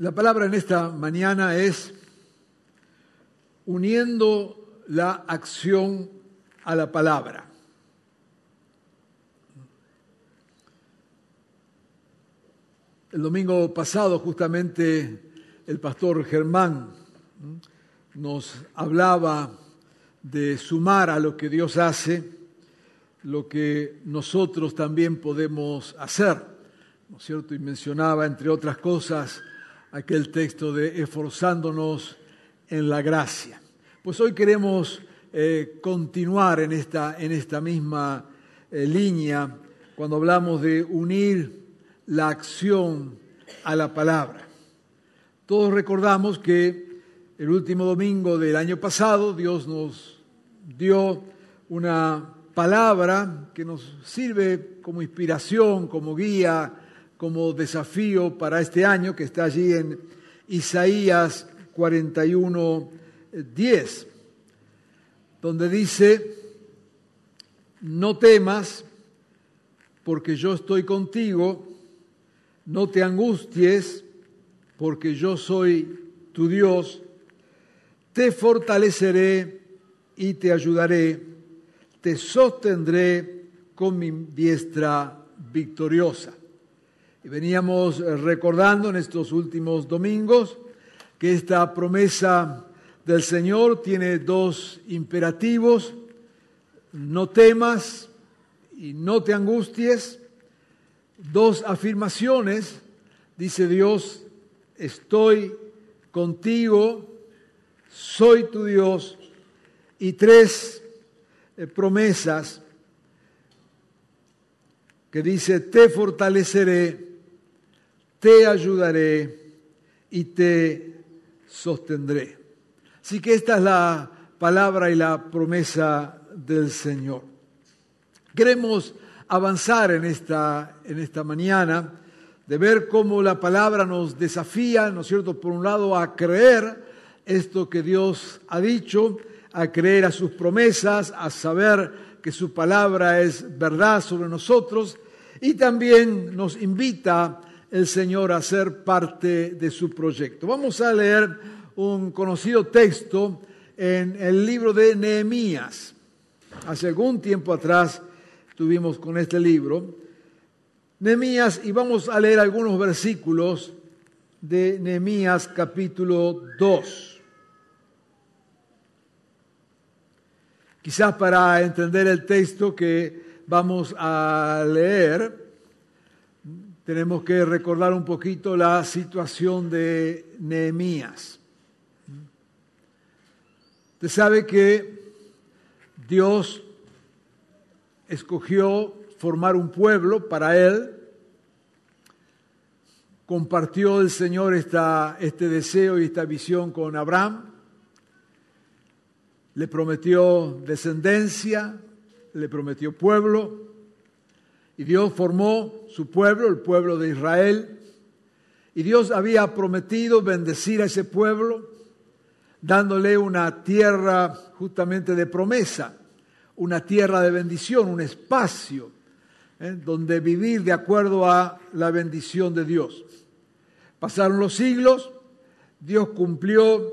La palabra en esta mañana es uniendo la acción a la palabra. El domingo pasado justamente el pastor Germán nos hablaba de sumar a lo que Dios hace, lo que nosotros también podemos hacer, ¿no es cierto? Y mencionaba, entre otras cosas, aquel texto de esforzándonos en la gracia. Pues hoy queremos eh, continuar en esta, en esta misma eh, línea cuando hablamos de unir la acción a la palabra. Todos recordamos que el último domingo del año pasado Dios nos dio una palabra que nos sirve como inspiración, como guía, como desafío para este año que está allí en Isaías 41, 10, donde dice, no temas porque yo estoy contigo, no te angusties porque yo soy tu Dios, te fortaleceré y te ayudaré, te sostendré con mi diestra victoriosa. Y veníamos recordando en estos últimos domingos que esta promesa del Señor tiene dos imperativos, no temas y no te angusties, dos afirmaciones, dice Dios, estoy contigo, soy tu Dios, y tres eh, promesas que dice, te fortaleceré, te ayudaré y te sostendré. Así que esta es la palabra y la promesa del Señor. Queremos avanzar en esta, en esta mañana, de ver cómo la palabra nos desafía, ¿no es cierto?, por un lado a creer esto que Dios ha dicho, a creer a sus promesas, a saber que su palabra es verdad sobre nosotros, y también nos invita el Señor a ser parte de su proyecto. Vamos a leer un conocido texto en el libro de Nehemías. Hace algún tiempo atrás estuvimos con este libro, Nehemías, y vamos a leer algunos versículos de Nehemías capítulo 2. Quizás para entender el texto que vamos a leer, tenemos que recordar un poquito la situación de Nehemías. Usted sabe que Dios escogió formar un pueblo para él. Compartió el Señor esta, este deseo y esta visión con Abraham. Le prometió descendencia, le prometió pueblo. Y Dios formó su pueblo, el pueblo de Israel. Y Dios había prometido bendecir a ese pueblo, dándole una tierra justamente de promesa una tierra de bendición, un espacio ¿eh? donde vivir de acuerdo a la bendición de Dios. Pasaron los siglos, Dios cumplió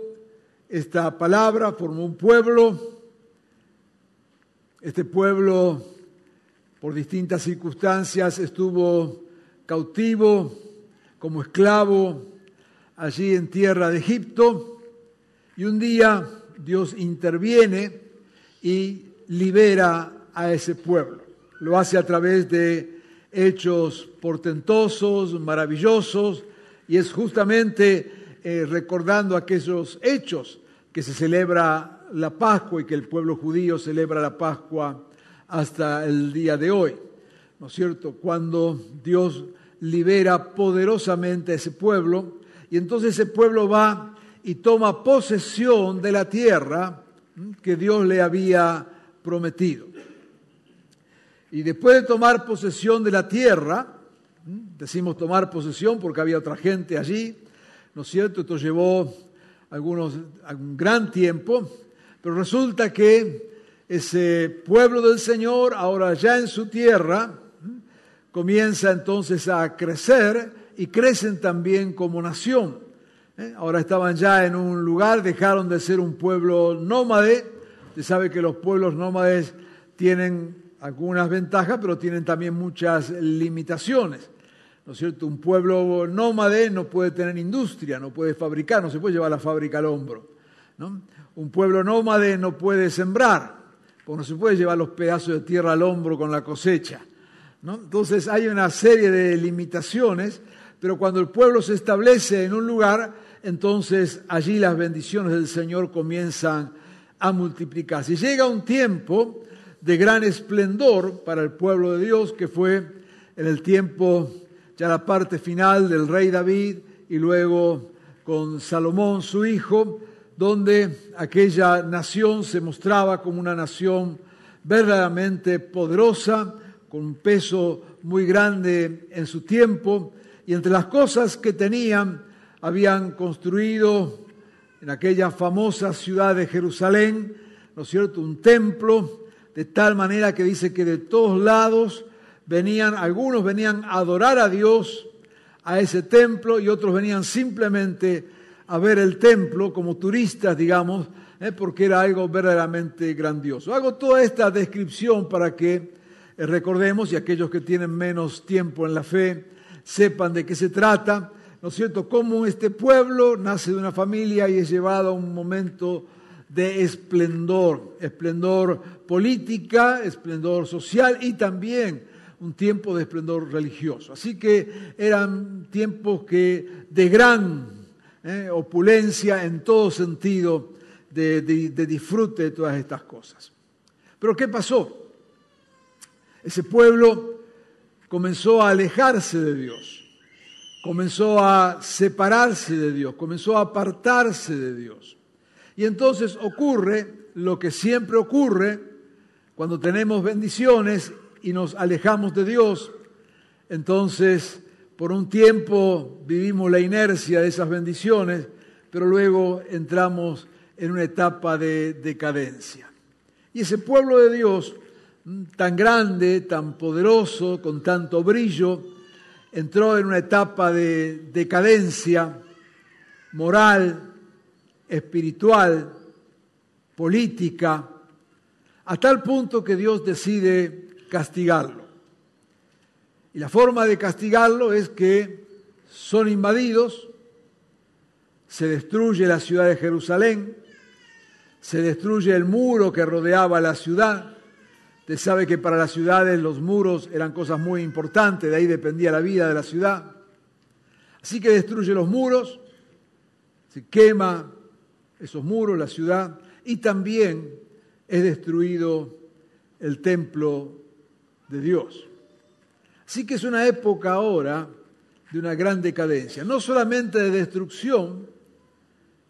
esta palabra, formó un pueblo, este pueblo por distintas circunstancias estuvo cautivo como esclavo allí en tierra de Egipto y un día Dios interviene y libera a ese pueblo. Lo hace a través de hechos portentosos, maravillosos, y es justamente eh, recordando aquellos hechos que se celebra la Pascua y que el pueblo judío celebra la Pascua hasta el día de hoy. ¿No es cierto? Cuando Dios libera poderosamente a ese pueblo y entonces ese pueblo va y toma posesión de la tierra que Dios le había prometido. Y después de tomar posesión de la tierra, decimos tomar posesión porque había otra gente allí, ¿no es cierto? Esto llevó algunos, un gran tiempo, pero resulta que ese pueblo del Señor, ahora ya en su tierra, comienza entonces a crecer y crecen también como nación. ¿eh? Ahora estaban ya en un lugar, dejaron de ser un pueblo nómade. Usted sabe que los pueblos nómades tienen algunas ventajas, pero tienen también muchas limitaciones. ¿No es cierto? Un pueblo nómade no puede tener industria, no puede fabricar, no se puede llevar la fábrica al hombro. Un pueblo nómade no puede sembrar, porque no se puede llevar los pedazos de tierra al hombro con la cosecha. Entonces hay una serie de limitaciones, pero cuando el pueblo se establece en un lugar, entonces allí las bendiciones del Señor comienzan a multiplicarse. Y llega un tiempo de gran esplendor para el pueblo de Dios, que fue en el tiempo, ya la parte final del rey David y luego con Salomón, su hijo, donde aquella nación se mostraba como una nación verdaderamente poderosa, con un peso muy grande en su tiempo, y entre las cosas que tenían, habían construido en aquella famosa ciudad de Jerusalén, ¿no es cierto?, un templo, de tal manera que dice que de todos lados venían, algunos venían a adorar a Dios a ese templo y otros venían simplemente a ver el templo como turistas, digamos, ¿eh? porque era algo verdaderamente grandioso. Hago toda esta descripción para que eh, recordemos y aquellos que tienen menos tiempo en la fe sepan de qué se trata, ¿no es cierto? Cómo este pueblo nace de una familia y es llevado a un momento de esplendor, esplendor política, esplendor social y también un tiempo de esplendor religioso. Así que eran tiempos que de gran eh, opulencia en todo sentido de, de disfrute de todas estas cosas. Pero ¿qué pasó? Ese pueblo comenzó a alejarse de Dios, comenzó a separarse de Dios, comenzó a apartarse de Dios. Y entonces ocurre lo que siempre ocurre cuando tenemos bendiciones y nos alejamos de Dios. Entonces, por un tiempo vivimos la inercia de esas bendiciones, pero luego entramos en una etapa de decadencia. Y ese pueblo de Dios tan grande, tan poderoso, con tanto brillo, entró en una etapa de decadencia moral, espiritual, política, a tal punto que Dios decide castigarlo. Y la forma de castigarlo es que son invadidos, se destruye la ciudad de Jerusalén, se destruye el muro que rodeaba la ciudad, Usted sabe que para las ciudades los muros eran cosas muy importantes, de ahí dependía la vida de la ciudad. Así que destruye los muros, se quema esos muros, la ciudad, y también es destruido el templo de Dios. Así que es una época ahora de una gran decadencia, no solamente de destrucción,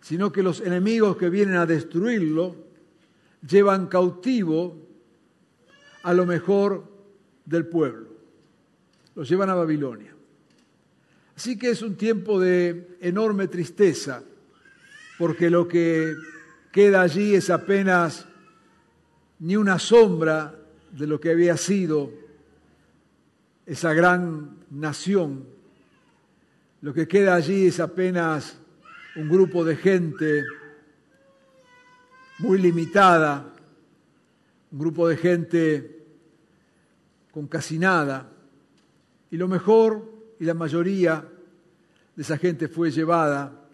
sino que los enemigos que vienen a destruirlo llevan cautivo a lo mejor del pueblo. Los llevan a Babilonia. Así que es un tiempo de enorme tristeza, porque lo que queda allí es apenas ni una sombra de lo que había sido esa gran nación. Lo que queda allí es apenas un grupo de gente muy limitada, un grupo de gente con casi nada, y lo mejor y la mayoría de esa gente fue llevada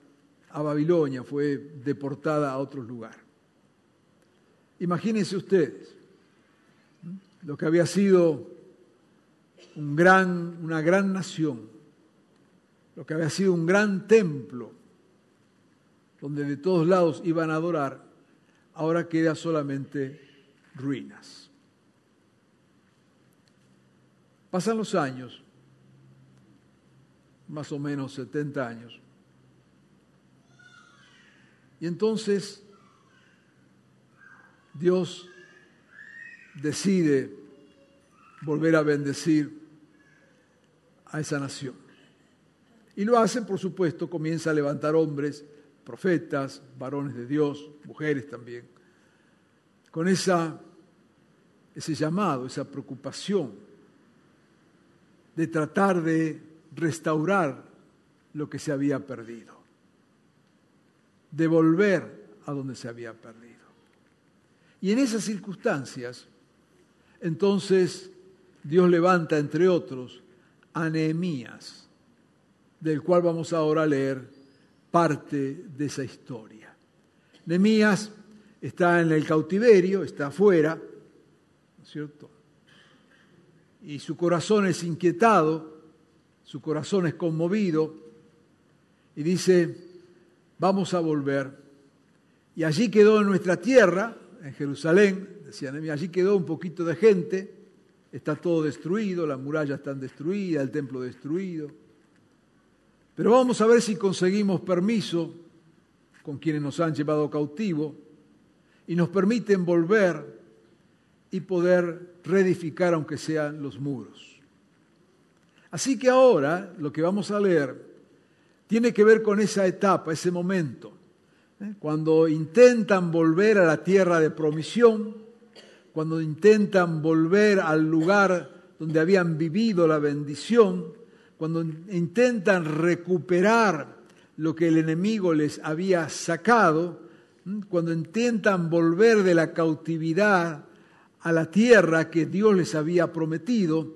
a Babilonia, fue deportada a otro lugar. Imagínense ustedes lo que había sido un gran, una gran nación, lo que había sido un gran templo, donde de todos lados iban a adorar, ahora queda solamente ruinas. Pasan los años, más o menos 70 años, y entonces Dios decide volver a bendecir a esa nación. Y lo hace, por supuesto, comienza a levantar hombres, profetas, varones de Dios, mujeres también, con esa, ese llamado, esa preocupación de tratar de restaurar lo que se había perdido, de volver a donde se había perdido. Y en esas circunstancias, entonces Dios levanta, entre otros, a Nehemías, del cual vamos ahora a leer parte de esa historia. Nehemías está en el cautiverio, está afuera, ¿no es cierto? Y su corazón es inquietado, su corazón es conmovido, y dice, vamos a volver. Y allí quedó en nuestra tierra, en Jerusalén, decía Nehemías, allí quedó un poquito de gente, está todo destruido, las murallas están destruidas, el templo destruido. Pero vamos a ver si conseguimos permiso con quienes nos han llevado cautivo y nos permiten volver y poder reedificar aunque sean los muros. Así que ahora lo que vamos a leer tiene que ver con esa etapa, ese momento, ¿eh? cuando intentan volver a la tierra de promisión, cuando intentan volver al lugar donde habían vivido la bendición, cuando intentan recuperar lo que el enemigo les había sacado, cuando intentan volver de la cautividad a la tierra que Dios les había prometido,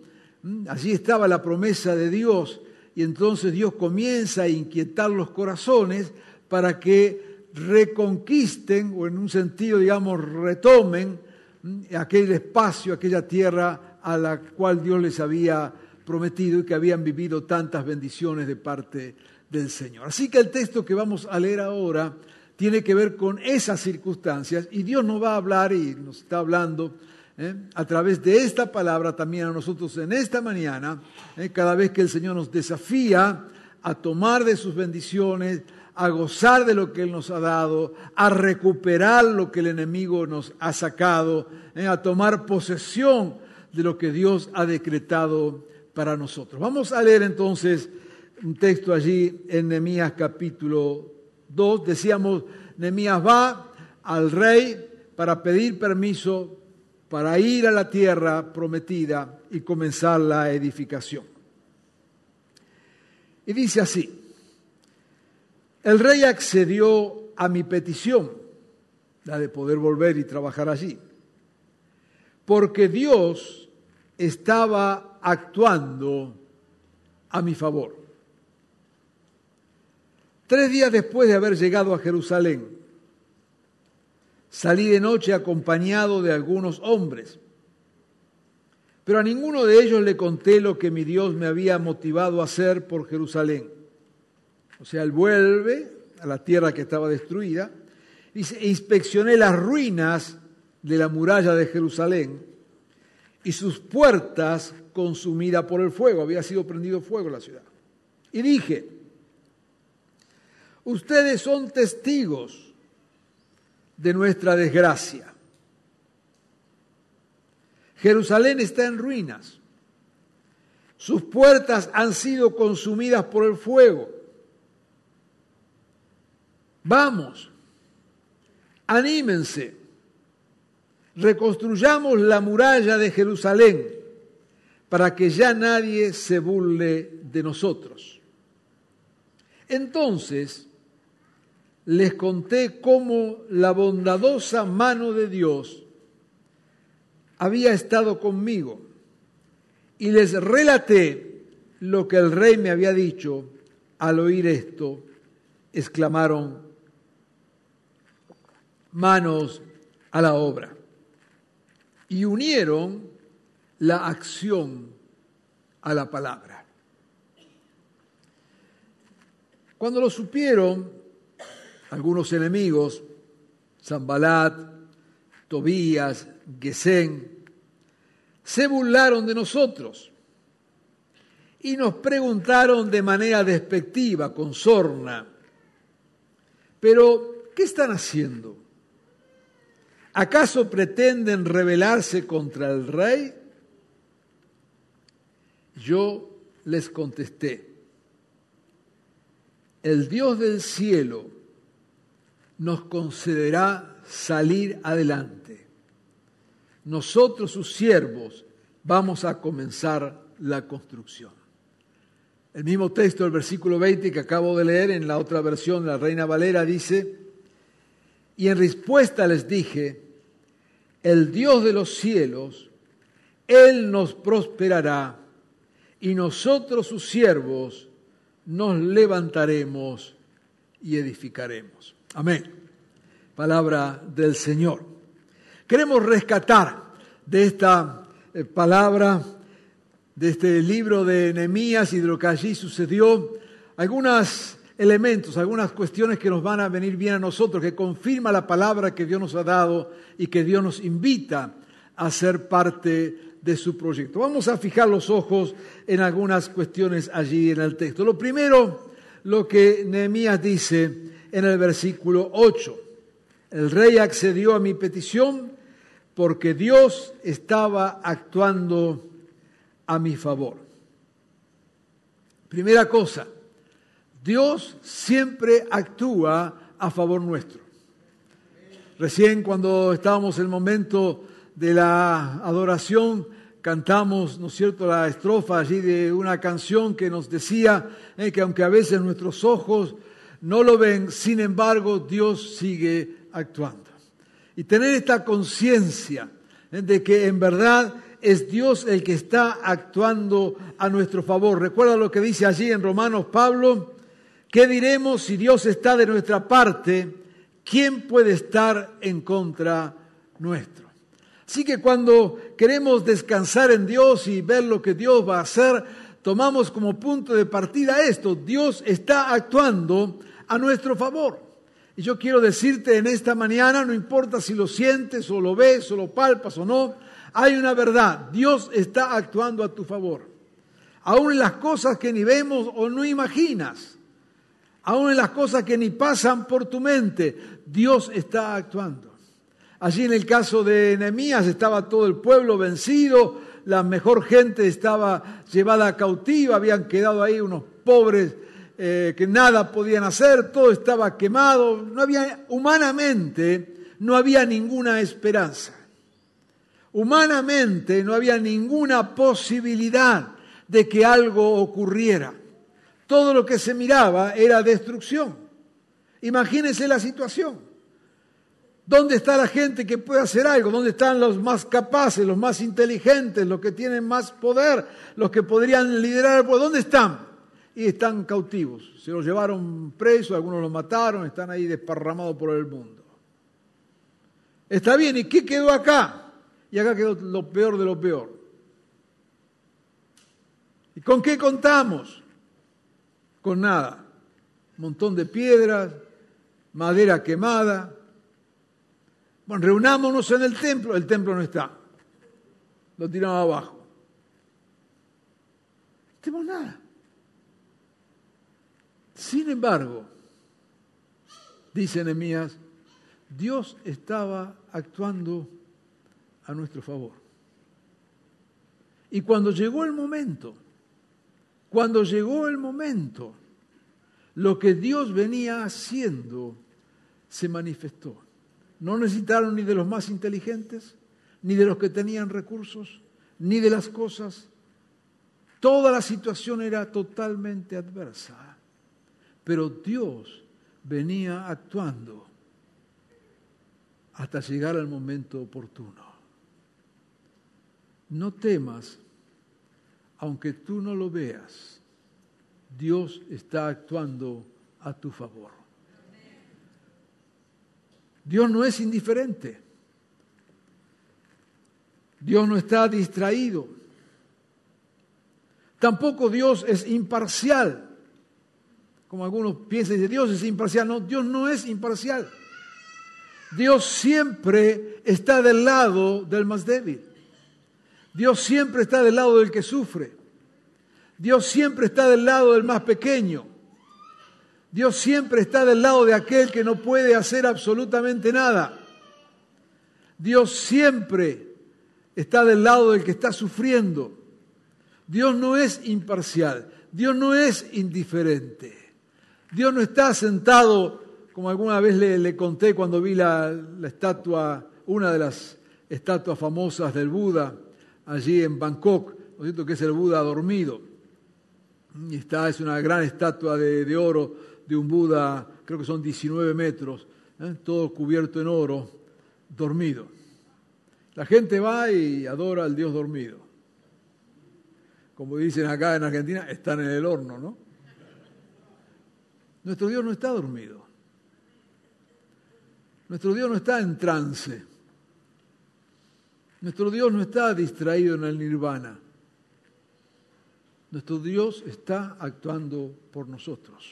allí estaba la promesa de Dios y entonces Dios comienza a inquietar los corazones para que reconquisten o en un sentido, digamos, retomen aquel espacio, aquella tierra a la cual Dios les había prometido y que habían vivido tantas bendiciones de parte del Señor. Así que el texto que vamos a leer ahora tiene que ver con esas circunstancias y Dios nos va a hablar y nos está hablando ¿eh? a través de esta palabra también a nosotros en esta mañana, ¿eh? cada vez que el Señor nos desafía a tomar de sus bendiciones, a gozar de lo que Él nos ha dado, a recuperar lo que el enemigo nos ha sacado, ¿eh? a tomar posesión de lo que Dios ha decretado para nosotros. Vamos a leer entonces un texto allí en Nehemías capítulo 2. Decíamos, Nehemías va al rey para pedir permiso para ir a la tierra prometida y comenzar la edificación. Y dice así, el rey accedió a mi petición, la de poder volver y trabajar allí, porque Dios estaba actuando a mi favor. Tres días después de haber llegado a Jerusalén, salí de noche acompañado de algunos hombres, pero a ninguno de ellos le conté lo que mi Dios me había motivado a hacer por Jerusalén. O sea, él vuelve a la tierra que estaba destruida, dice, e inspeccioné las ruinas de la muralla de Jerusalén y sus puertas consumidas por el fuego, había sido prendido fuego la ciudad. Y dije, ustedes son testigos de nuestra desgracia. Jerusalén está en ruinas. Sus puertas han sido consumidas por el fuego. Vamos, anímense, reconstruyamos la muralla de Jerusalén para que ya nadie se burle de nosotros. Entonces les conté cómo la bondadosa mano de Dios había estado conmigo y les relaté lo que el rey me había dicho. Al oír esto, exclamaron, manos a la obra. Y unieron la acción a la palabra. Cuando lo supieron, algunos enemigos Zambalat, Tobías, Gesén, se burlaron de nosotros y nos preguntaron de manera despectiva, con sorna, pero ¿qué están haciendo? ¿Acaso pretenden rebelarse contra el rey? Yo les contesté, el Dios del cielo nos concederá salir adelante. Nosotros, sus siervos, vamos a comenzar la construcción. El mismo texto del versículo 20 que acabo de leer en la otra versión, la Reina Valera, dice, y en respuesta les dije, el Dios de los cielos, Él nos prosperará y nosotros sus siervos nos levantaremos y edificaremos. Amén. Palabra del Señor. Queremos rescatar de esta eh, palabra, de este libro de Nehemías y de lo que allí sucedió, algunos elementos, algunas cuestiones que nos van a venir bien a nosotros, que confirma la palabra que Dios nos ha dado y que Dios nos invita a ser parte de su proyecto. Vamos a fijar los ojos en algunas cuestiones allí en el texto. Lo primero, lo que Nehemías dice en el versículo 8. El rey accedió a mi petición porque Dios estaba actuando a mi favor. Primera cosa, Dios siempre actúa a favor nuestro. Recién cuando estábamos en el momento de la adoración, cantamos, ¿no es cierto?, la estrofa allí de una canción que nos decía eh, que aunque a veces nuestros ojos no lo ven, sin embargo Dios sigue actuando. Y tener esta conciencia eh, de que en verdad es Dios el que está actuando a nuestro favor. Recuerda lo que dice allí en Romanos Pablo, ¿qué diremos si Dios está de nuestra parte? ¿Quién puede estar en contra nuestro? Así que cuando queremos descansar en Dios y ver lo que Dios va a hacer, tomamos como punto de partida esto. Dios está actuando a nuestro favor. Y yo quiero decirte en esta mañana, no importa si lo sientes o lo ves o lo palpas o no, hay una verdad. Dios está actuando a tu favor. Aún las cosas que ni vemos o no imaginas, aún en las cosas que ni pasan por tu mente, Dios está actuando. Allí en el caso de Nehemías estaba todo el pueblo vencido, la mejor gente estaba llevada cautiva, habían quedado ahí unos pobres eh, que nada podían hacer, todo estaba quemado, no había humanamente no había ninguna esperanza. Humanamente no había ninguna posibilidad de que algo ocurriera. Todo lo que se miraba era destrucción. Imagínense la situación. ¿Dónde está la gente que puede hacer algo? ¿Dónde están los más capaces, los más inteligentes, los que tienen más poder, los que podrían liderar pueblo? ¿Dónde están? Y están cautivos. Se los llevaron presos, algunos los mataron, están ahí desparramados por el mundo. Está bien, ¿y qué quedó acá? Y acá quedó lo peor de lo peor. ¿Y con qué contamos? Con nada. Montón de piedras, madera quemada, bueno, reunámonos en el templo, el templo no está. Lo tiramos abajo. No tenemos nada. Sin embargo, dice Nehemías, Dios estaba actuando a nuestro favor. Y cuando llegó el momento, cuando llegó el momento, lo que Dios venía haciendo se manifestó. No necesitaron ni de los más inteligentes, ni de los que tenían recursos, ni de las cosas. Toda la situación era totalmente adversa. Pero Dios venía actuando hasta llegar al momento oportuno. No temas, aunque tú no lo veas, Dios está actuando a tu favor. Dios no es indiferente. Dios no está distraído. Tampoco Dios es imparcial. Como algunos piensan, Dios es imparcial. No, Dios no es imparcial. Dios siempre está del lado del más débil. Dios siempre está del lado del que sufre. Dios siempre está del lado del más pequeño. Dios siempre está del lado de aquel que no puede hacer absolutamente nada. Dios siempre está del lado del que está sufriendo. Dios no es imparcial, Dios no es indiferente. Dios no está sentado, como alguna vez le, conté cuando vi la estatua, una de las estatuas famosas del Buda, allí en Bangkok, ¿no es cierto? que es el Buda dormido. Está, es una gran estatua de, de oro de un Buda, creo que son 19 metros, ¿eh? todo cubierto en oro, dormido. La gente va y adora al Dios dormido. Como dicen acá en Argentina, están en el horno, ¿no? Nuestro Dios no está dormido. Nuestro Dios no está en trance. Nuestro Dios no está distraído en el nirvana. Nuestro Dios está actuando por nosotros.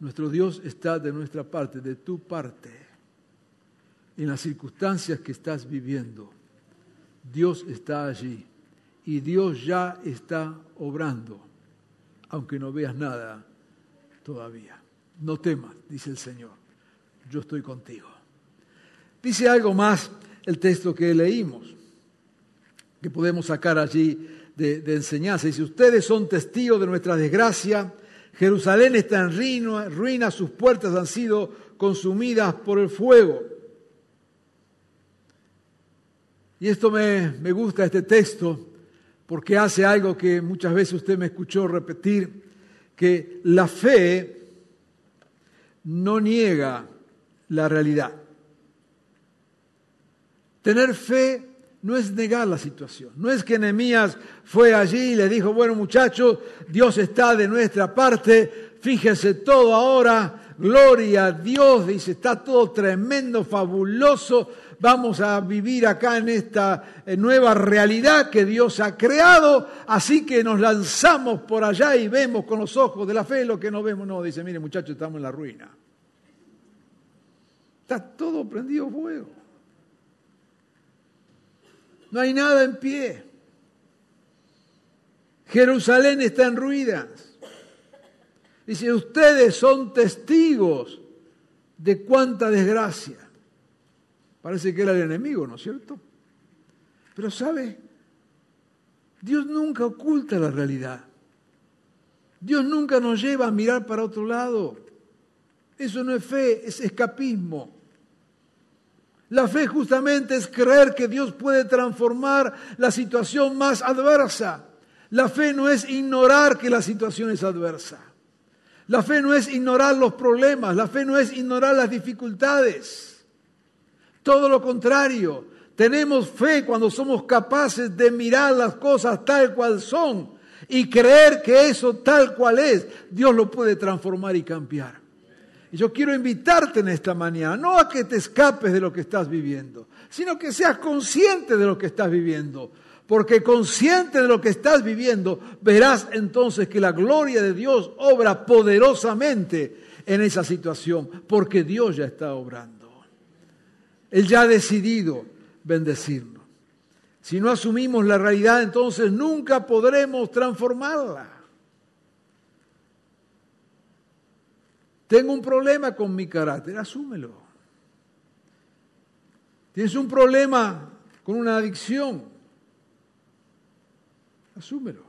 Nuestro Dios está de nuestra parte, de tu parte, en las circunstancias que estás viviendo. Dios está allí y Dios ya está obrando, aunque no veas nada todavía. No temas, dice el Señor, yo estoy contigo. Dice algo más el texto que leímos, que podemos sacar allí de, de enseñanza. Dice, ustedes son testigos de nuestra desgracia, Jerusalén está en ruina, ruina, sus puertas han sido consumidas por el fuego. Y esto me, me gusta, este texto, porque hace algo que muchas veces usted me escuchó repetir, que la fe no niega la realidad. Tener fe no es negar la situación. No es que Nehemías fue allí y le dijo, bueno muchachos, Dios está de nuestra parte, fíjense todo ahora, gloria a Dios, dice, está todo tremendo, fabuloso, vamos a vivir acá en esta nueva realidad que Dios ha creado, así que nos lanzamos por allá y vemos con los ojos de la fe lo que no vemos. No, dice, mire muchachos, estamos en la ruina. Está todo prendido fuego. No hay nada en pie. Jerusalén está en ruinas. Dice, ustedes son testigos de cuánta desgracia. Parece que era el enemigo, ¿no es cierto? Pero sabe, Dios nunca oculta la realidad. Dios nunca nos lleva a mirar para otro lado. Eso no es fe, es escapismo. La fe justamente es creer que Dios puede transformar la situación más adversa. La fe no es ignorar que la situación es adversa. La fe no es ignorar los problemas, la fe no es ignorar las dificultades. Todo lo contrario, tenemos fe cuando somos capaces de mirar las cosas tal cual son y creer que eso tal cual es, Dios lo puede transformar y cambiar. Yo quiero invitarte en esta mañana, no a que te escapes de lo que estás viviendo, sino que seas consciente de lo que estás viviendo. Porque consciente de lo que estás viviendo, verás entonces que la gloria de Dios obra poderosamente en esa situación, porque Dios ya está obrando. Él ya ha decidido bendecirnos. Si no asumimos la realidad, entonces nunca podremos transformarla. Tengo un problema con mi carácter, asúmelo. Tienes un problema con una adicción, asúmelo.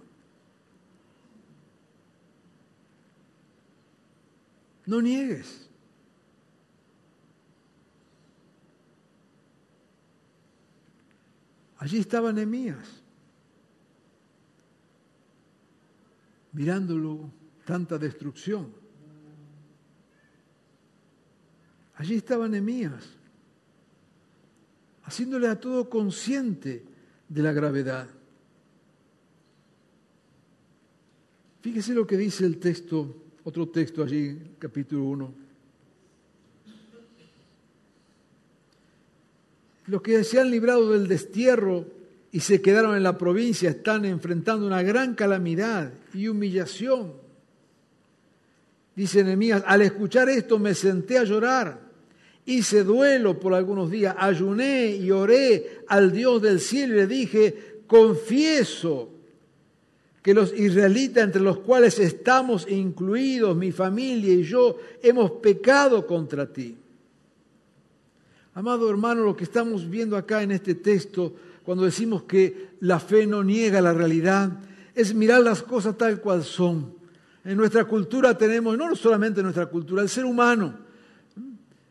No niegues. Allí estaba Nehemías, mirándolo tanta destrucción. Allí estaba Nehemías, haciéndole a todo consciente de la gravedad. Fíjese lo que dice el texto, otro texto allí, capítulo 1. Los que se han librado del destierro y se quedaron en la provincia están enfrentando una gran calamidad y humillación. Dice Nehemías, al escuchar esto me senté a llorar hice duelo por algunos días, ayuné y oré al Dios del cielo y le dije, confieso que los israelitas entre los cuales estamos incluidos, mi familia y yo, hemos pecado contra ti. Amado hermano, lo que estamos viendo acá en este texto, cuando decimos que la fe no niega la realidad, es mirar las cosas tal cual son. En nuestra cultura tenemos, no solamente en nuestra cultura, el ser humano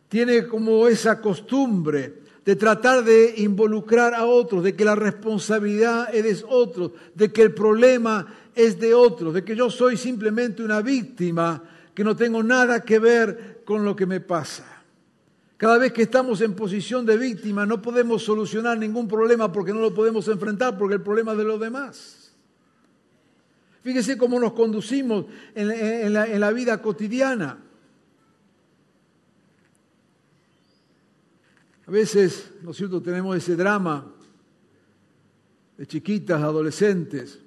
tiene como esa costumbre de tratar de involucrar a otros, de que la responsabilidad es de otros, de que el problema es de otros, de que yo soy simplemente una víctima, que no tengo nada que ver con lo que me pasa. Cada vez que estamos en posición de víctima no podemos solucionar ningún problema porque no lo podemos enfrentar porque el problema es de los demás. Fíjese cómo nos conducimos en, la, en la vida cotidiana. A veces, ¿no es cierto?, tenemos ese drama de chiquitas, adolescentes,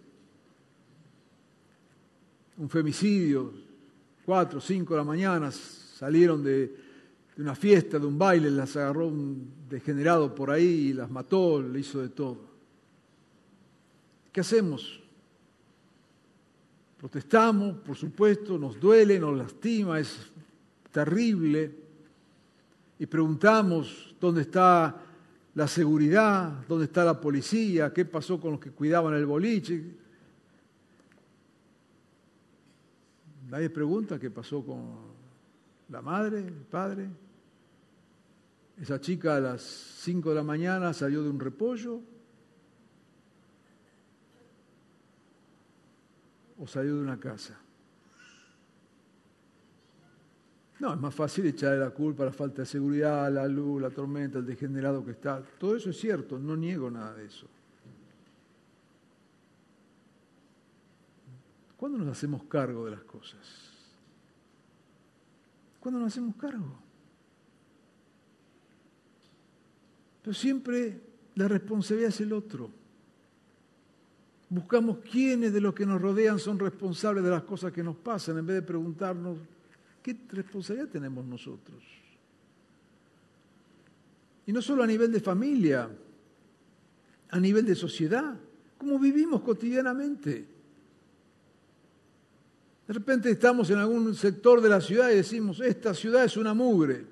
un femicidio, cuatro, cinco de la mañana, salieron de, de una fiesta, de un baile, las agarró un degenerado por ahí las mató, le hizo de todo. ¿Qué hacemos? Protestamos, por supuesto, nos duele, nos lastima, es terrible, y preguntamos dónde está la seguridad, dónde está la policía, qué pasó con los que cuidaban el boliche. Nadie pregunta qué pasó con la madre, el padre. Esa chica a las 5 de la mañana salió de un repollo o salió de una casa. No, es más fácil echarle la culpa a la falta de seguridad, la luz, la tormenta, el degenerado que está. Todo eso es cierto, no niego nada de eso. ¿Cuándo nos hacemos cargo de las cosas? ¿Cuándo nos hacemos cargo? Pero siempre la responsabilidad es el otro. Buscamos quiénes de los que nos rodean son responsables de las cosas que nos pasan en vez de preguntarnos ¿Qué responsabilidad tenemos nosotros? Y no solo a nivel de familia, a nivel de sociedad, cómo vivimos cotidianamente. De repente estamos en algún sector de la ciudad y decimos, esta ciudad es una mugre.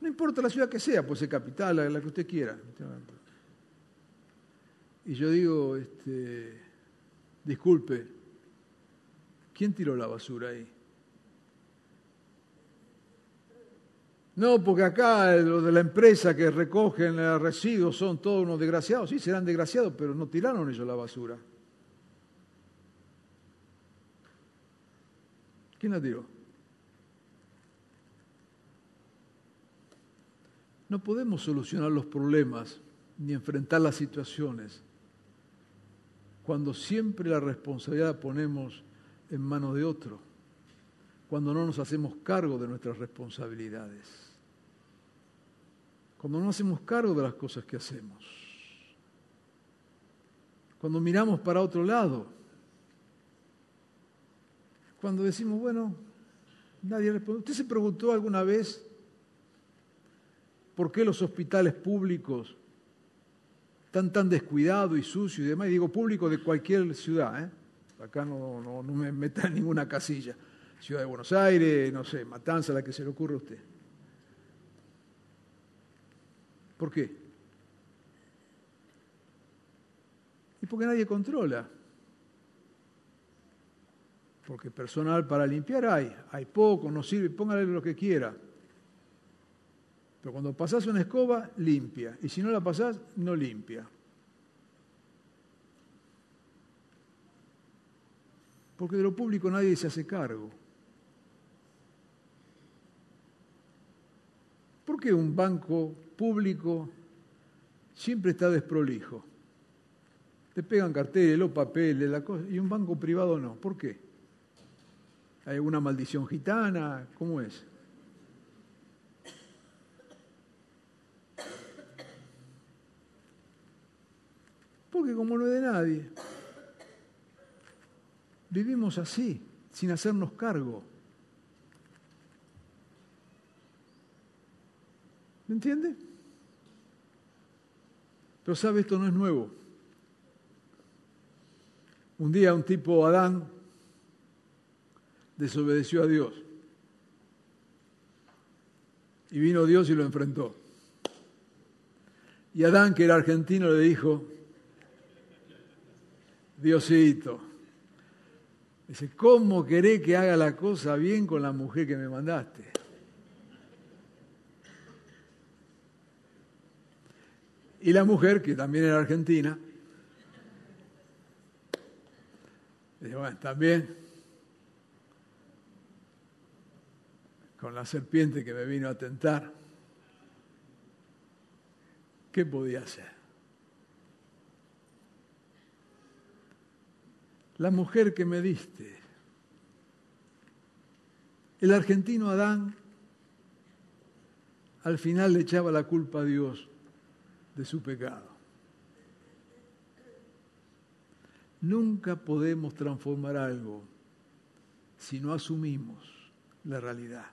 No importa la ciudad que sea, puede ser capital, la, que usted quiera. Y yo digo, este, disculpe, ¿quién tiró la basura ahí? No, porque acá los de la empresa que recogen los residuos son todos unos desgraciados. Sí, serán desgraciados, pero no tiraron ellos la basura. ¿Quién la tiró? No podemos solucionar los problemas ni enfrentar las situaciones cuando siempre la responsabilidad la ponemos en manos de otro, cuando no nos hacemos cargo de nuestras responsabilidades cuando no hacemos cargo de las cosas que hacemos, cuando miramos para otro lado, cuando decimos, bueno, nadie responde. ¿Usted se preguntó alguna vez por qué los hospitales públicos están tan descuidados y sucios y demás? Y digo público de cualquier ciudad, ¿eh? acá no, no, no me meta en ninguna casilla. Ciudad de Buenos Aires, no sé, Matanza, la que se le ocurra a usted. ¿Por qué? Y porque nadie controla. Porque personal para limpiar hay, hay poco, no sirve, póngale lo que quiera. Pero cuando pasás una escoba, limpia. Y si no la pasás, no limpia. Porque de lo público nadie se hace cargo. ¿Por qué un banco público siempre está desprolijo. Te pegan carteles, los papeles, la cosa, y un banco privado no. ¿Por qué? ¿Hay alguna maldición gitana? ¿Cómo es? Porque como no es de nadie, vivimos así, sin hacernos cargo. ¿Me entiende? Pero sabe, esto no es nuevo. Un día un tipo, Adán, desobedeció a Dios. Y vino Dios y lo enfrentó. Y Adán, que era argentino, le dijo, Diosito, dice, ¿cómo querés que haga la cosa bien con la mujer que me mandaste? Y la mujer, que también era argentina, dice, bueno, también con la serpiente que me vino a tentar, ¿qué podía hacer? La mujer que me diste, el argentino Adán, al final le echaba la culpa a Dios de su pecado. Nunca podemos transformar algo si no asumimos la realidad.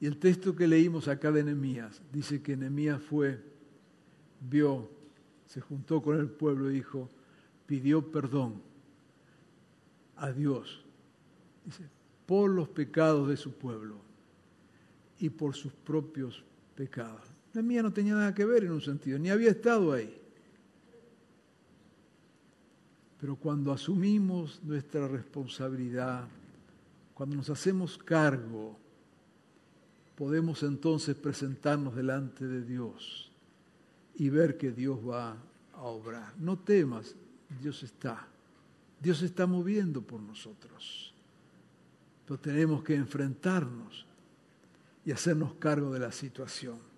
Y el texto que leímos acá de Nehemías dice que Nehemías fue, vio, se juntó con el pueblo y dijo, pidió perdón a Dios, por los pecados de su pueblo y por sus propios pecados. Nehemías no tenía nada que ver en un sentido, ni había estado ahí. Pero cuando asumimos nuestra responsabilidad, cuando nos hacemos cargo, podemos entonces presentarnos delante de Dios y ver que Dios va a obrar. No temas, Dios está. Dios está moviendo por nosotros. Pero tenemos que enfrentarnos y hacernos cargo de la situación.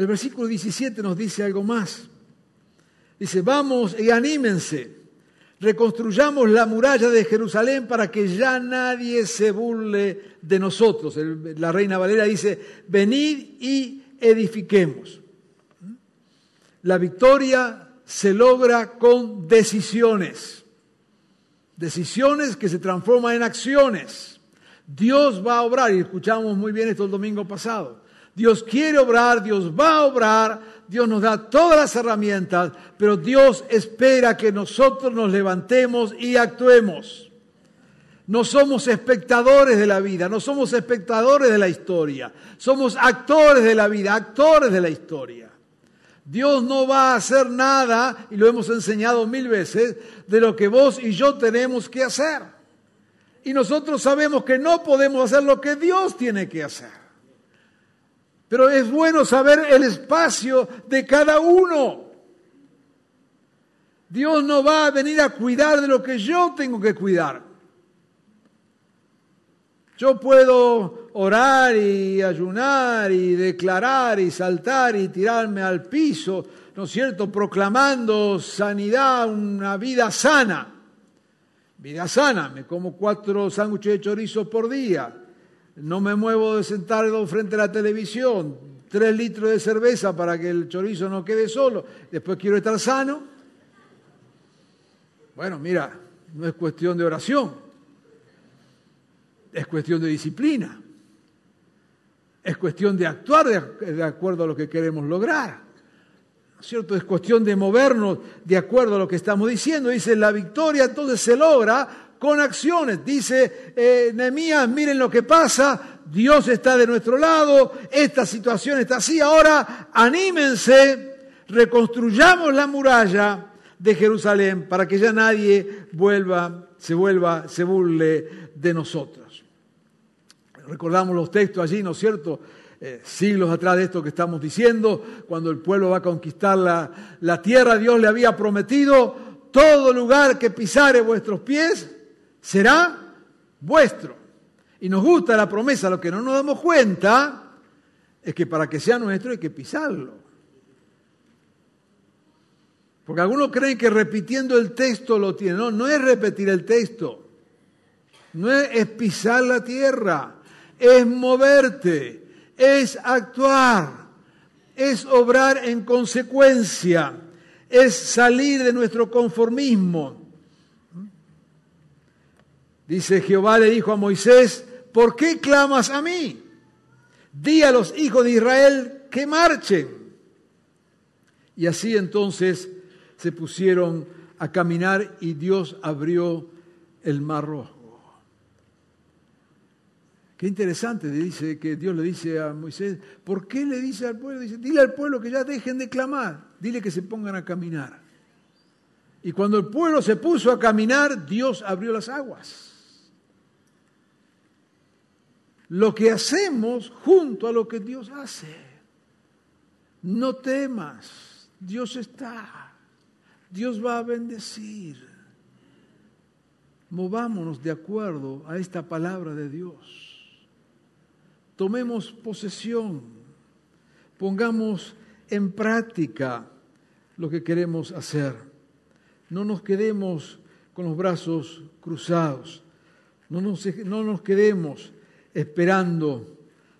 El versículo 17 nos dice algo más. Dice, vamos y anímense, reconstruyamos la muralla de Jerusalén para que ya nadie se burle de nosotros. la reina Valera dice, venid y edifiquemos. La victoria se logra con decisiones, decisiones que se transforman en acciones. Dios va a obrar, y escuchamos muy bien esto el domingo pasado. Dios quiere obrar, Dios va a obrar, Dios nos da todas las herramientas, pero Dios espera que nosotros nos levantemos y actuemos. No somos espectadores de la vida, no somos espectadores de la historia, somos actores de la vida, actores de la historia. Dios no va a hacer nada, y lo hemos enseñado mil veces, de lo que vos y yo tenemos que hacer. Y nosotros sabemos que no podemos hacer lo que Dios tiene que hacer. Pero es bueno saber el espacio de cada uno. Dios no va a venir a cuidar de lo que yo tengo que cuidar. Yo puedo orar y ayunar y declarar y saltar y tirarme al piso, ¿no es cierto?, proclamando sanidad, una vida sana. Vida sana, me como cuatro sándwiches de chorizo por día, no me muevo de sentado frente a la televisión, tres litros de cerveza para que el chorizo no quede solo, después quiero estar sano. Bueno, mira, no es cuestión de oración, es cuestión de disciplina, es cuestión de actuar de, acuerdo a lo que queremos lograr. ¿No es cierto? Es cuestión de movernos de acuerdo a lo que estamos diciendo. Dice, la victoria entonces se logra con acciones. Dice eh, Nehemías, miren lo que pasa, Dios está de nuestro lado, esta situación está así, ahora anímense, reconstruyamos la muralla de Jerusalén para que ya nadie vuelva, se vuelva, se burle de nosotros. Recordamos los textos allí, ¿no es cierto? Eh, siglos atrás de esto que estamos diciendo, cuando el pueblo va a conquistar la, la tierra, Dios le había prometido, todo lugar que pisare vuestros pies, será vuestro. Y nos gusta la promesa, lo que no nos damos cuenta es que para que sea nuestro hay que pisarlo. Porque algunos creen que repitiendo el texto lo tienen. No, no es repetir el texto. No es pisar la tierra. Es moverte. Es actuar. Es obrar en consecuencia. Es salir de nuestro conformismo Dice Jehová le dijo a Moisés, ¿por qué clamas a mí? di a los hijos de Israel que marchen. Y así entonces se pusieron a caminar y Dios abrió el mar rojo. Qué interesante, dice que Dios le dice a Moisés, ¿por qué le dice al pueblo? Dice, dile al pueblo que ya dejen de clamar, dile que se pongan a caminar. Y cuando el pueblo se puso a caminar, Dios abrió las aguas. Lo que hacemos junto a lo que Dios hace. No temas, Dios está, Dios va a bendecir. Movámonos de acuerdo a esta palabra de Dios tomemos posesión, pongamos en práctica lo que queremos hacer. No nos quedemos con los brazos cruzados, no nos, no nos quedemos esperando,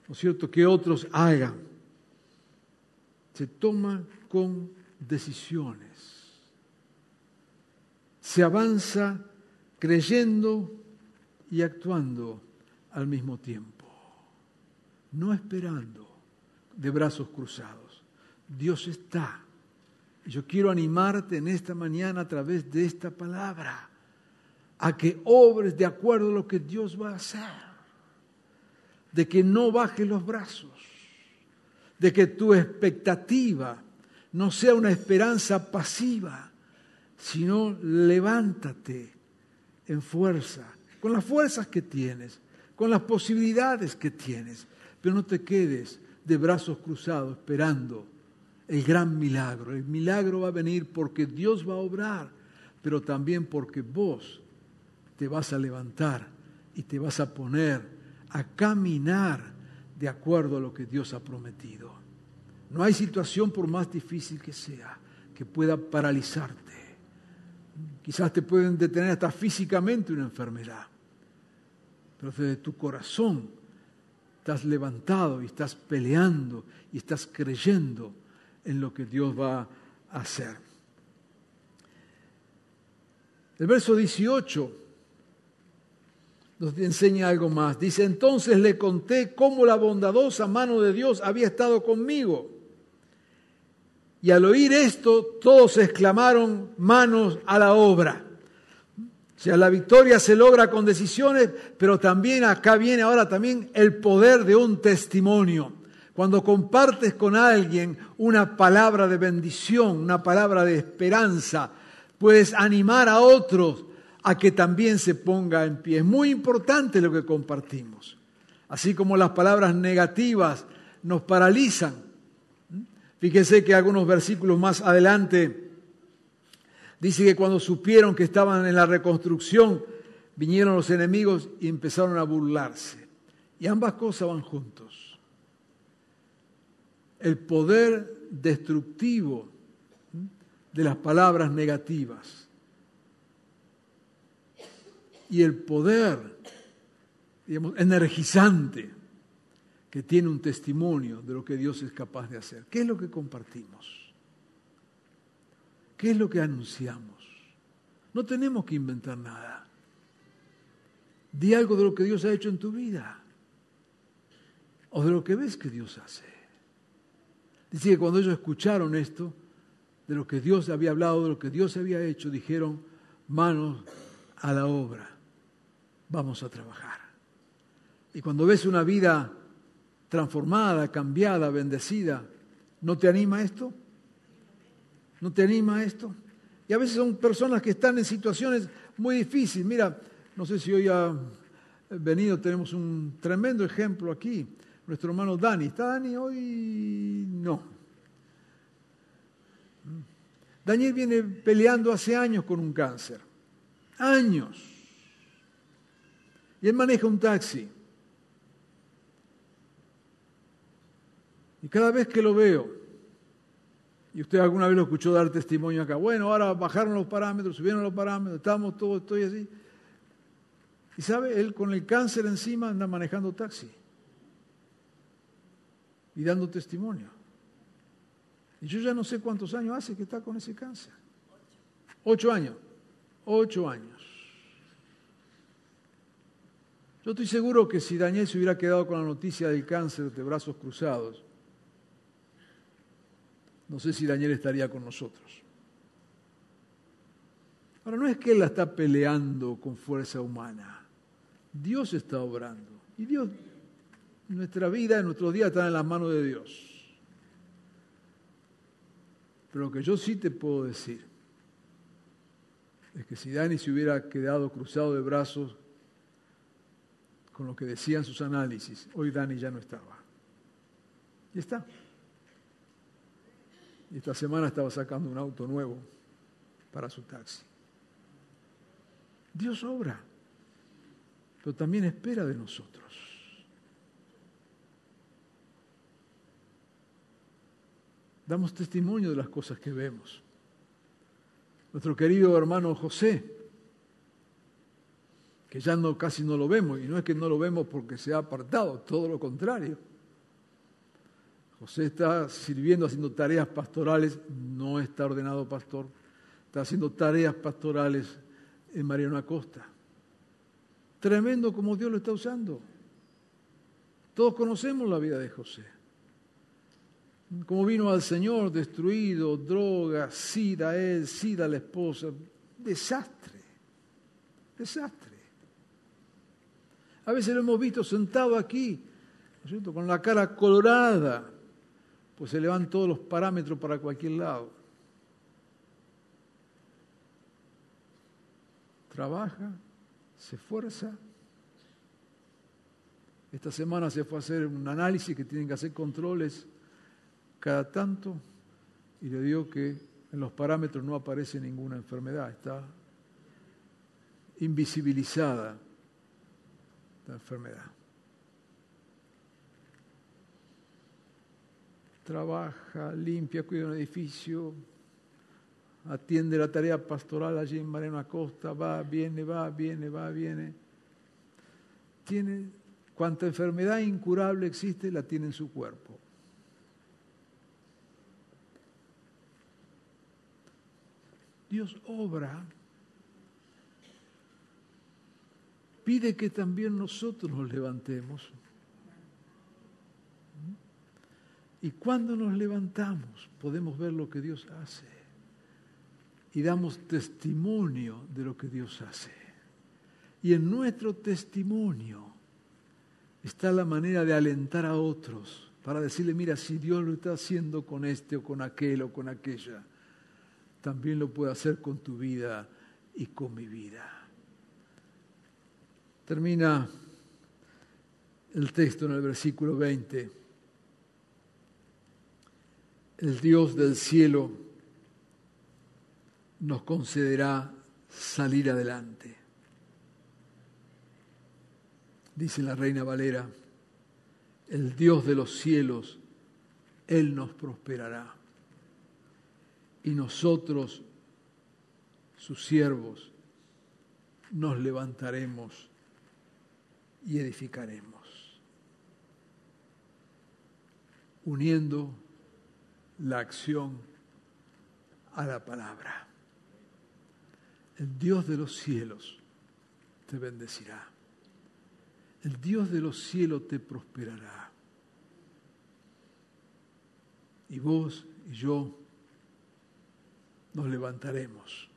¿no es cierto?, que otros hagan. Se toma con decisiones. Se avanza creyendo y actuando al mismo tiempo no esperando de brazos cruzados. Dios está. Y yo quiero animarte en esta mañana a través de esta palabra a que obres de acuerdo a lo que Dios va a hacer. De que no bajes los brazos. De que tu expectativa no sea una esperanza pasiva, sino levántate en fuerza, con las fuerzas que tienes, con las posibilidades que tienes pero no te quedes de brazos cruzados esperando el gran milagro. El milagro va a venir porque Dios va a obrar, pero también porque vos te vas a levantar y te vas a poner a caminar de acuerdo a lo que Dios ha prometido. No hay situación, por más difícil que sea, que pueda paralizarte. Quizás te pueden detener hasta físicamente una enfermedad, pero desde tu corazón estás levantado y estás peleando y estás creyendo en lo que Dios va a hacer. El verso 18 nos enseña algo más. Dice, entonces le conté cómo la bondadosa mano de Dios había estado conmigo. Y al oír esto, todos exclamaron, manos a la obra. O sea, la victoria se logra con decisiones, pero también acá viene ahora también el poder de un testimonio. Cuando compartes con alguien una palabra de bendición, una palabra de esperanza, puedes animar a otros a que también se ponga en pie. Es muy importante lo que compartimos. Así como las palabras negativas nos paralizan. Fíjese que algunos versículos más adelante Dice que cuando supieron que estaban en la reconstrucción, vinieron los enemigos y empezaron a burlarse. Y ambas cosas van juntos. El poder destructivo de las palabras negativas y el poder digamos, energizante que tiene un testimonio de lo que Dios es capaz de hacer. ¿Qué es lo que compartimos? ¿Qué es lo que anunciamos? No tenemos que inventar nada. Di algo de lo que Dios ha hecho en tu vida o de lo que ves que Dios hace. Dice que cuando ellos escucharon esto, de lo que Dios había hablado, de lo que Dios había hecho, dijeron, manos a la obra, vamos a trabajar. Y cuando ves una vida transformada, cambiada, bendecida, ¿no te anima esto? ¿No te anima esto? Y a veces son personas que están en situaciones muy difíciles. Mira, no sé si hoy ha venido, tenemos un tremendo ejemplo aquí. Nuestro hermano Dani. ¿Está Dani hoy? No. Daniel viene peleando hace años con un cáncer. Años. Y él maneja un taxi. Y cada vez que lo veo, y usted alguna vez lo escuchó dar testimonio acá. Bueno, ahora bajaron los parámetros, subieron los parámetros, estamos todos, estoy así. Y sabe, él con el cáncer encima anda manejando taxi y dando testimonio. Y yo ya no sé cuántos años hace que está con ese cáncer. Ocho años. Ocho años. Yo estoy seguro que si Daniel se hubiera quedado con la noticia del cáncer de brazos cruzados, no sé si Daniel estaría con nosotros. Ahora, no es que él la está peleando con fuerza humana. Dios está obrando. Y Dios, nuestra vida, nuestros días están en las manos de Dios. Pero lo que yo sí te puedo decir es que si Dani se hubiera quedado cruzado de brazos con lo que decían sus análisis, hoy Dani ya no estaba. Y está. Y esta semana estaba sacando un auto nuevo para su taxi. Dios obra, pero también espera de nosotros. Damos testimonio de las cosas que vemos. Nuestro querido hermano José, que ya casi no lo vemos, y no es que no lo vemos porque se ha apartado, todo lo contrario. José está sirviendo, haciendo tareas pastorales, no está ordenado pastor, está haciendo tareas pastorales en Mariano Acosta. Tremendo como Dios lo está usando. Todos conocemos la vida de José. Como vino al Señor destruido, droga, sida él, sida la esposa, desastre, desastre. A veces lo hemos visto sentado aquí, con la cara colorada, pues se le van todos los parámetros para cualquier lado. Trabaja, se esfuerza. Esta semana se fue a hacer un análisis que tienen que hacer controles cada tanto y le dio que en los parámetros no aparece ninguna enfermedad, está invisibilizada la enfermedad. Trabaja, limpia, cuida un edificio, atiende la tarea pastoral allí en Mariano Acosta, va, viene, va, viene, va, viene. Tiene cuanta enfermedad incurable existe, la tiene en su cuerpo. Dios obra, pide que también nosotros nos levantemos. Y cuando nos levantamos podemos ver lo que Dios hace y damos testimonio de lo que Dios hace. Y en nuestro testimonio está la manera de alentar a otros para decirle, mira, si Dios lo está haciendo con este o con aquel o con aquella, también lo puede hacer con tu vida y con mi vida. Termina el texto en el versículo 20. El Dios del cielo nos concederá salir adelante. Dice la reina Valera, el Dios de los cielos, Él nos prosperará y nosotros, sus siervos, nos levantaremos y edificaremos, uniendo la acción a la palabra. El Dios de los cielos te bendecirá. El Dios de los cielos te prosperará. Y vos y yo nos levantaremos.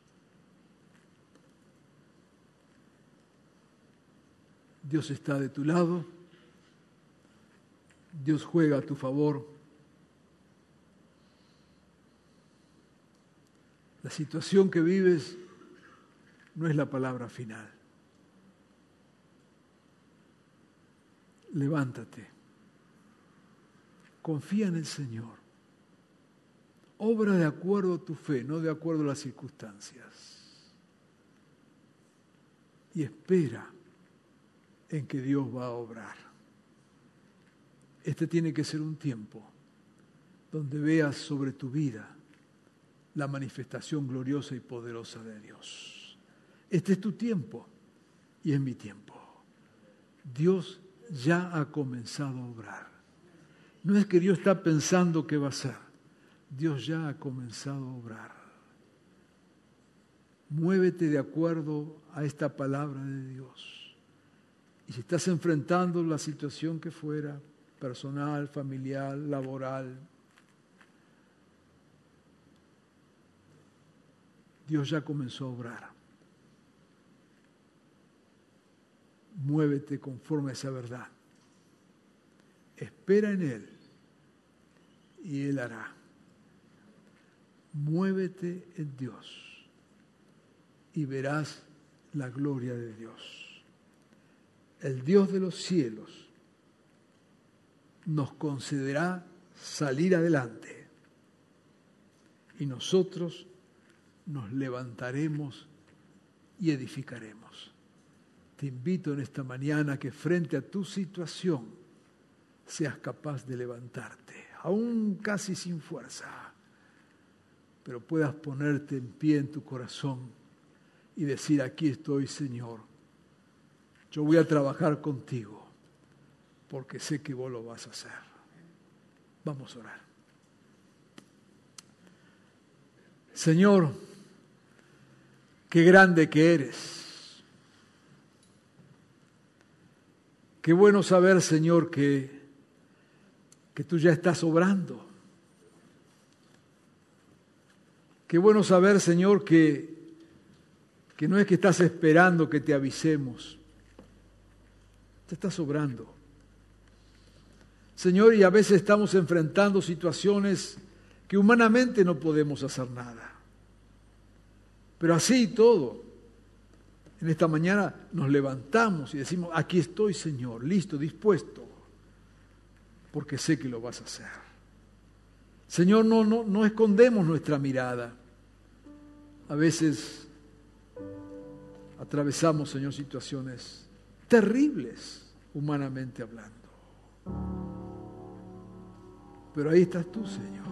Dios está de tu lado, Dios juega a tu favor. La situación que vives no es la palabra final. Levántate, confía en el Señor. Obra de acuerdo a tu fe, no de acuerdo a las circunstancias. Y espera en que Dios va a obrar. Este tiene que ser un tiempo donde veas sobre tu vida la manifestación gloriosa y poderosa de Dios. Este es tu tiempo y es mi tiempo. Dios ya ha comenzado a obrar. No es que Dios está pensando qué va a hacer. Dios ya ha comenzado a obrar. Muévete de acuerdo a esta palabra de Dios si estás enfrentando la situación que fuera, personal, familiar, laboral, Dios ya comenzó a obrar. Muévete conforme a esa verdad. Espera en Él y Él hará. Muévete en Dios y verás la gloria de Dios. El Dios de los cielos nos concederá salir adelante y nosotros nos levantaremos y edificaremos. Te invito en esta mañana que frente a tu situación seas capaz de levantarte, aún casi sin fuerza, pero puedas ponerte en pie en tu corazón y decir, aquí estoy Señor, yo voy a trabajar contigo porque sé que vos lo vas a hacer. Vamos a orar. Señor, qué grande que eres. Qué bueno saber, Señor, que, que tú ya estás obrando. Qué bueno saber, Señor, que, que no es que estás esperando que te avisemos. Te estás obrando. Señor, y a veces estamos enfrentando situaciones que humanamente no podemos hacer nada. Pero así y todo, en esta mañana nos levantamos y decimos, aquí estoy Señor, listo, dispuesto, porque sé que lo vas a hacer. Señor, no, no, no escondemos nuestra mirada. A veces atravesamos, Señor, situaciones terribles, humanamente hablando. Pero ahí estás tú, Señor.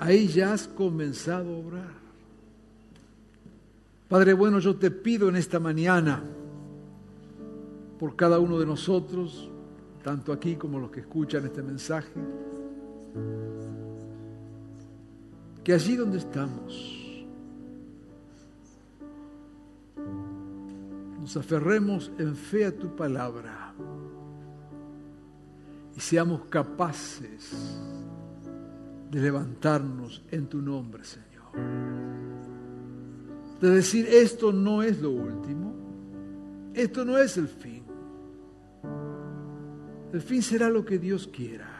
Ahí ya has comenzado a obrar. Padre bueno, yo te pido en esta mañana por cada uno de nosotros, tanto aquí como los que escuchan este mensaje, que allí donde estamos nos aferremos en fe a tu palabra y seamos capaces de levantarnos en tu nombre, Señor. De decir, esto no es lo último, esto no es el fin. El fin será lo que Dios quiera.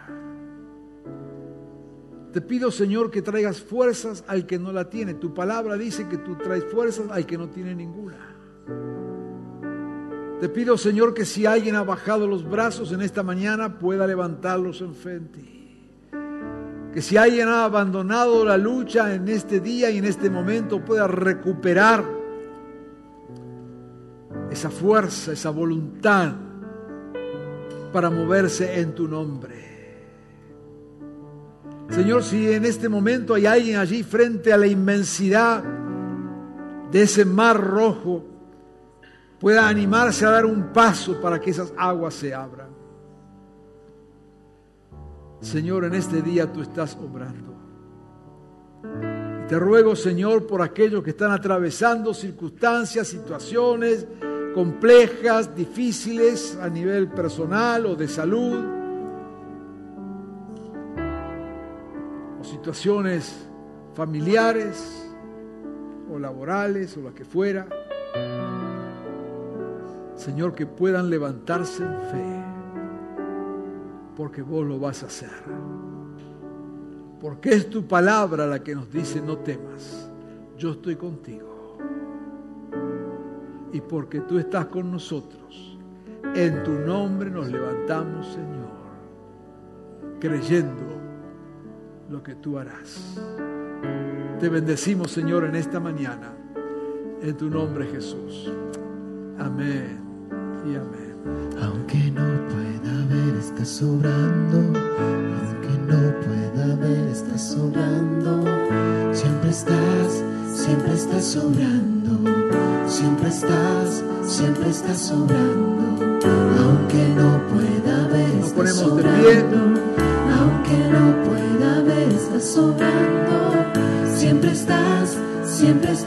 Te pido, Señor, que traigas fuerzas al que no la tiene. Tu palabra dice que tú traes fuerzas al que no tiene ninguna. Te pido, Señor, que si alguien ha bajado los brazos en esta mañana, pueda levantarlos en frente. Que si alguien ha abandonado la lucha en este día y en este momento, pueda recuperar esa fuerza, esa voluntad para moverse en tu nombre. Señor, si en este momento hay alguien allí frente a la inmensidad de ese mar rojo, pueda animarse a dar un paso para que esas aguas se abran. Señor, en este día tú estás obrando. Te ruego, Señor, por aquellos que están atravesando circunstancias, situaciones complejas, difíciles a nivel personal o de salud, o situaciones familiares o laborales o lo que fuera. Señor, que puedan levantarse en fe, porque vos lo vas a hacer. Porque es tu palabra la que nos dice, no temas, yo estoy contigo. Y porque tú estás con nosotros, en tu nombre nos levantamos, Señor, creyendo lo que tú harás. Te bendecimos, Señor, en esta mañana, en tu nombre Jesús. Amén y amén. Aunque no pueda ver, estás sobrando. Aunque no pueda ver, estás sobrando. Siempre estás, siempre estás sobrando. Siempre estás, siempre estás sobrando. Aunque no pueda ver, Nos pie. sobrando. Aunque no pueda ver, estás sobrando. Siempre estás, siempre estás.